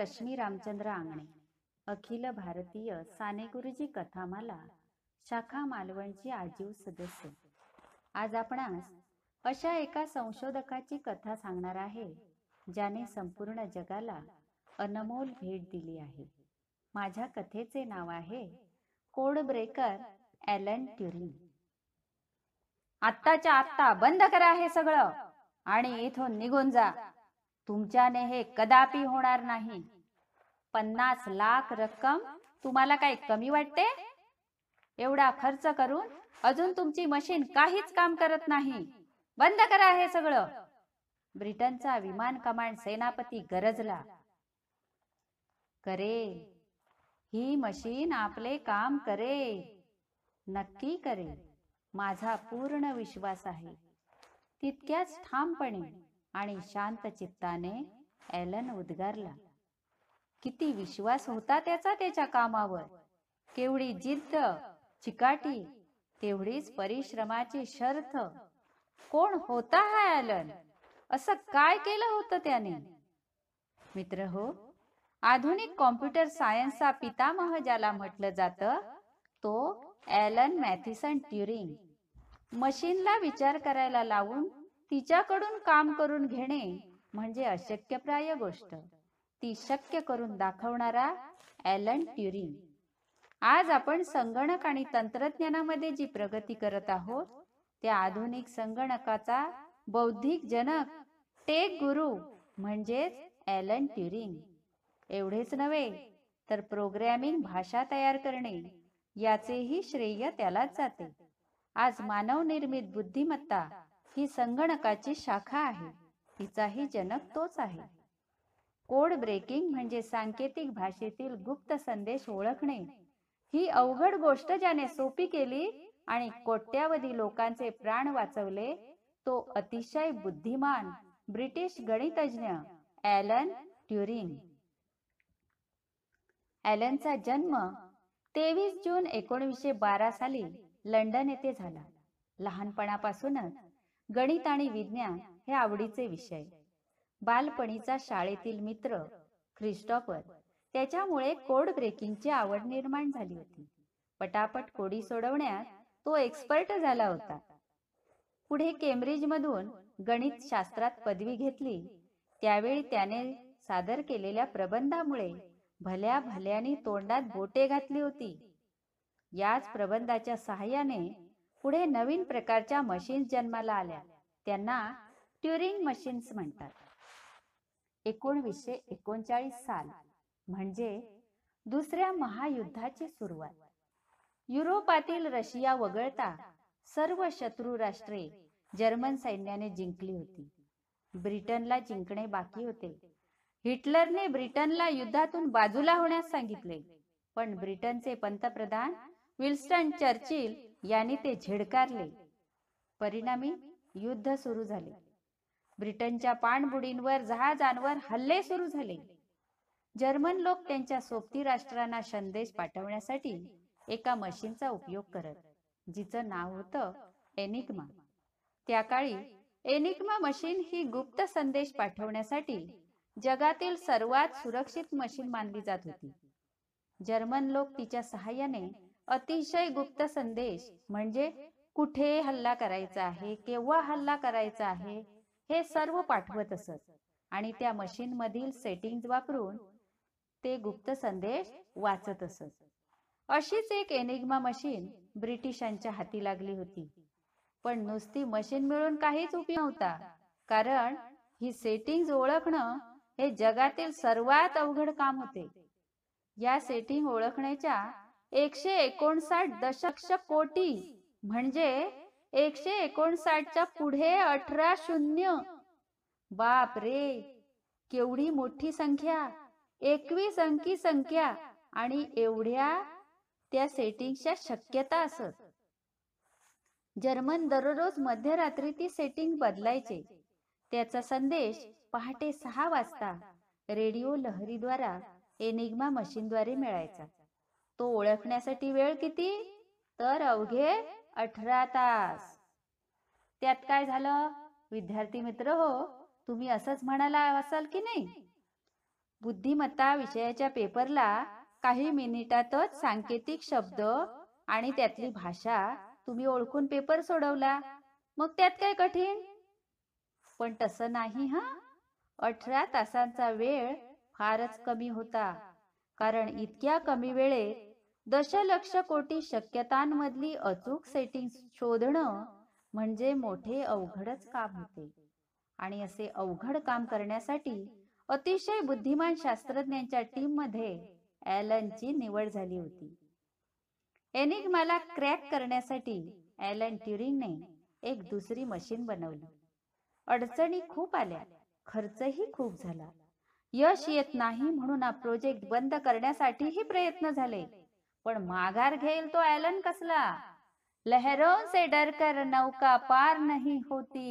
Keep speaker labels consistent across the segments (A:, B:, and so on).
A: रश्मी रामचंद्र आंगणे अखिल भारतीय साने गुरुजी कथामाला शाखा मालवणची आजीव सदस्य. आज आपणास अशा एका संशोधकाची कथा सांगणार आहे ज्याने संपूर्ण जगाला अनमोल भेट दिली आहे. माझ्या कथेचे नाव आहे कोड ब्रेकर ॲलन ट्युरिंग. आत्ताच्या आत्ता बंद करा हे सगळं आणि इथून निघून जा. तुमच्याने हे कदापि होणार नाही. पन्नास लाख रक्कम तुम्हाला काय कमी वाटते? एवढा खर्च करून अजून तुमची मशीन काहीच काम करत नाही. बंद करा हे सगळं. ब्रिटनचा विमान कमांड सेनापती गरजला. करे. ही मशीन आपले काम करे. नक्की करे. माझा पूर्ण विश्वास आहे. तितक्याच ठामपणे. आणि शांत चित्ताने ॲलन उद्गारला किती विश्वास होता त्याचा त्याच्या कामावर? केवढी जिद्द चिकाटी तेवढीच परिश्रमाची शर्थ. कोण होता हा ॲलन? असं काय केलं होतं त्याने? मित्र हो आधुनिक कॉम्प्युटर सायन्सचा पितामह ज्याला म्हटलं जातं तो ॲलन मॅथिसन ट्युरिंग. मशीनला विचार करायला लावून तिच्याकडून काम करून घेणे म्हणजे अशक्यप्राय गोष्ट. ती शक्य करून दाखवणारा ॲलन ट्युरिंग. आज आपण संगणक आणि तंत्रज्ञानामध्ये जी प्रगती करत आहोत त्या आधुनिक संगणकाचा बौद्धिक जनक टेक गुरु म्हणजेच ॲलन ट्युरिंग. एवढेच नव्हे तर प्रोग्रॅमिंग भाषा तयार करणे याचेही श्रेय त्यालाच जाते. आज मानवनिर्मित बुद्धिमत्ता ही संगणकाची शाखा आहे. तिचाही जनक तोच आहे. कोड ब्रेकिंग म्हणजे सांकेतिक भाषेतील गुप्त संदेश ओळखणे. ही अवघड गोष्ट ज्याने सोपी केली आणि कोट्यावधी लोकांचे प्राण वाचवले तो अतिशय बुद्धिमान ब्रिटिश गणितज्ञ ॲलन ट्युरिंग. ॲलनचा जन्म तेवीस जून एकोणीसशे बारा साली लंडन येथे झाला. लहानपणापासूनच गणित आणि विज्ञान हे आवडीचे विषय. बालपणीचा शाळेतील मित्र क्रिस्टॉफर त्याच्यामुळे कोड ब्रेकिंगची आवड निर्माण झाली होती. पटापट कोडी सोडवण्यात तो एक्सपर्ट झाला होता. पुढे केम्ब्रिज मधून गणित शास्त्रात पदवी घेतली. त्यावेळी त्याने सादर केलेल्या प्रबंधामुळे भल्या भल्यानी तोंडात बोटे घातली होती. याच प्रबंधाच्या सहाय्याने पुढे नवीन प्रकारच्या मशीन्स जन्माला आल्या. त्यांना ट्युरिंग मशीन्स म्हणतात. एकोणवीसशे एकोणचाळीस साल म्हणजे दुसऱ्या महायुद्धाची सुरुवात. युरोपातील रशिया वगळता सर्व शत्रू राष्ट्रे जर्मन सैन्याने जिंकली होती. ब्रिटनला जिंकणे बाकी होते. हिटलरने ब्रिटनला युद्धातून बाजूला होण्यास सांगितले. पण ब्रिटनचे पंतप्रधान विल्स्टन चर्चिल यांनी ते झिडकारले. परिणामी युद्ध सुरू झाले. ब्रिटनच्या पाणबुडींवर जहाजांवर हल्ले सुरू झाले. जर्मन लोक त्यांच्या सोबती राष्ट्रांना संदेश पाठवण्यासाठी एका मशीनचा उपयोग करत जिचं नाव होतं एनिग्मा. त्या काळी एनिग्मा मशीन ही गुप्त संदेश पाठवण्यासाठी जगातील सर्वात सुरक्षित मशीन मानली जात होती. जर्मन लोक तिच्या सहाय्याने अतिशय गुप्त संदेश म्हणजे कुठे हल्ला करायचा आहे केव्हा हल्ला करायचा आहे हे सर्व पाठवत असत. आणि त्या मशीन मधील सेटिंग वापरून ते गुप्त संदेश वाचत असत. अशीच एक एनिग्मा मशीन ब्रिटिशांच्या हाती लागली होती. पण नुसती मशीन मिळून काहीच उपयोग नव्हता. कारण ही सेटिंग ओळखणं हे जगातील सर्वात अवघड काम होते. या सेटिंग ओळखण्याच्या एकशे एकोणसाठ दशक्ष कोटी. म्हणजे एकशे एकोणसाठच्या पुढे अठरा शून्य. बाप रे! केवढी मोठी संख्या. एकवीस अंकी संख्या. आणि एवढ्या त्या सेटिंगच्या शक्यता असत. जर्मन दररोज मध्यरात्री ती सेटिंग बदलायचे. त्याचा संदेश पहाटे सहा वाजता. रेडिओ लहरीद्वारा एनिग्मा मशीनद्वारे मिळायचा. तो ओळखण्यासाठी वेळ किती? तर अवघे अठरा तास. त्यात काय झालं? विद्यार्थी मित्र हो तुम्ही असंच म्हणाला असाल की नाही? बुद्धिमत्ता विषयाच्या पेपरला काही मिनिटातच सांकेतिक शब्द आणि त्यातली भाषा तुम्ही ओळखून पेपर सोडवला. मग त्यात काय कठीण? पण तसं नाही हा? अठरा तासांचा वेळ फारच कमी होता. कारण इतक्या कमी वेळेत दशलक्ष कोटी शक्यतांमधली अचूक सेटिंग शोधणं म्हणजे मोठे अवघडच काम होते. आणि असे अवघड काम करण्यासाठी अतिशय बुद्धिमान शास्त्रज्ञांच्या टीममध्ये ॲलनची निवड झाली होती. एनिग्माला क्रॅक करण्यासाठी ॲलन ट्युरिंगने एक दुसरी मशीन बनवली. अडचणी खूप आल्या खर्चही खूप झाला. यश येत नाही म्हणून हा प्रोजेक्ट बंद करण्यासाठीही प्रयत्न झाले. पण माघार घेईल तो ॲलन कसला? लहरों से डरकर नौका पार नहीं होती।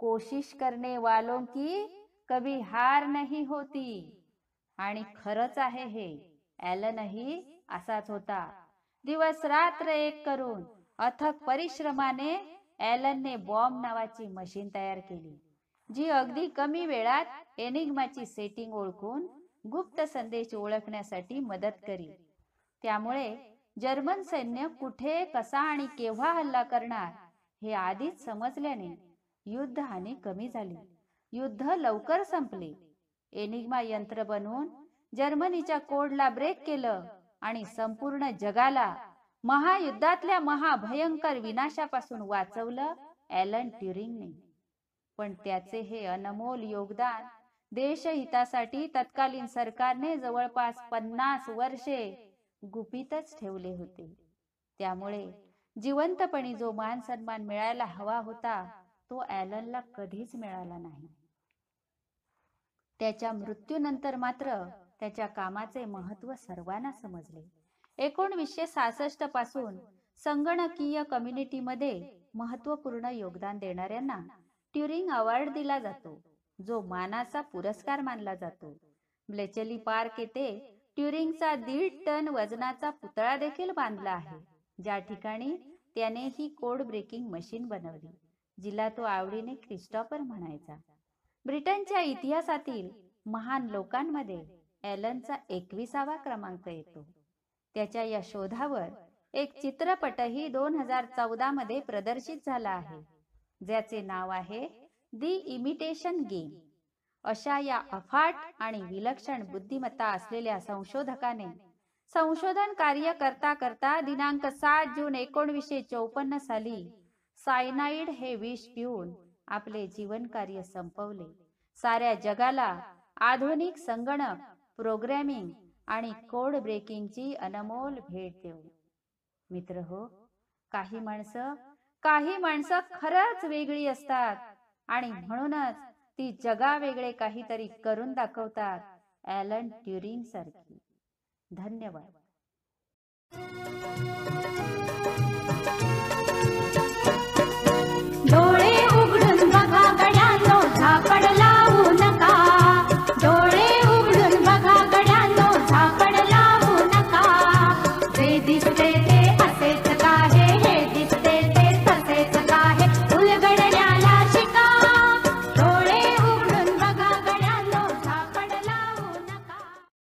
A: कोशिश करने वालों की कभी हार नहीं होती। आणि खरंच आहे हे ॲलनही असाच होता. दिवस रात्र एक करून अथक परिश्रमाने ॲलनने बॉम्ब नावाची मशीन तयार केली जी अगदी कमी वेळात एनिग्माची सेटिंग ओळखून गुप्त संदेश ओळखण्यासाठी मदत करी. त्यामुळे जर्मन सैन्य कुठे कसा आणि केव्हा हल्ला करणार हे आधीच समजल्याने युद्ध कमी झाली. युद्ध लवकर संपले. एनिग्मा यंत्र बनवून जर्मनीच्या कोडला ब्रेक केलं आणि संपूर्ण जगाला महायुद्धातल्या महाभयंकर विनाशापासून वाचवलं ॲलन ट्युरिंगने. पण त्याचे हे अनमोल योगदान देशहितासाठी तत्कालीन सरकारने जवळपास पन्नास वर्षे गुपितच ठेवले होते. त्यामुळे जिवंतपणी जो मान सन्मान मिळायला हवा होता तो ॲलनला कधीच मिळाला नाही. त्याच्या मृत्यूनंतर मात्र त्याच्या कामाचे महत्त्व सर्वांना समजले. एकोणवीसशे सहासष्टपासून संगणकीय कम्युनिटीमध्ये महत्त्वपूर्ण योगदान देणाऱ्यांना ट्युरिंग अवॉर्ड दिला जातो जो मानाचा पुरस्कार मानला जातो. ब्लेचली पार्क येथे ट्युरिंगचा दीड टन वजनाचा पुतळा देखील बांधला आहे. ज्या ठिकाणी त्याने ही कोड ब्रेकिंग मशीन बनवली. जिला तो आवडीने क्रिस्टॉपर म्हणायचा. ब्रिटनच्या इतिहासातील महान लोकांमध्ये ॲलनचा एकविसावा क्रमांक येतो. त्याच्या या शोधावर एक चित्रपटही दोन हजार चौदा मध्ये प्रदर्शित झाला आहे. ज्याचे नाव आहे दी इमिटेशन गेम. अशा या अफाट आणि विलक्षण बुद्धिमत्ता असलेल्या संशोधकाने संशोधन कार्य करता करता दिनांक सात जून एकोणवीसशे चौपन्न साली सायनाईड हे विष पिऊन आपले जीवन कार्य संपवले. साऱ्या जगाला आधुनिक संगणक प्रोग्रॅमिंग आणि कोड ब्रेकिंगची अनमोल भेट देऊ मित्र हो काही माणसं काही माणसं खरंच वेगळी असतात आणि म्हणूनच ती जगा वेगळे काहीतरी करून दाखवतात ॲलन ट्युरिंग सारखी. धन्यवाद.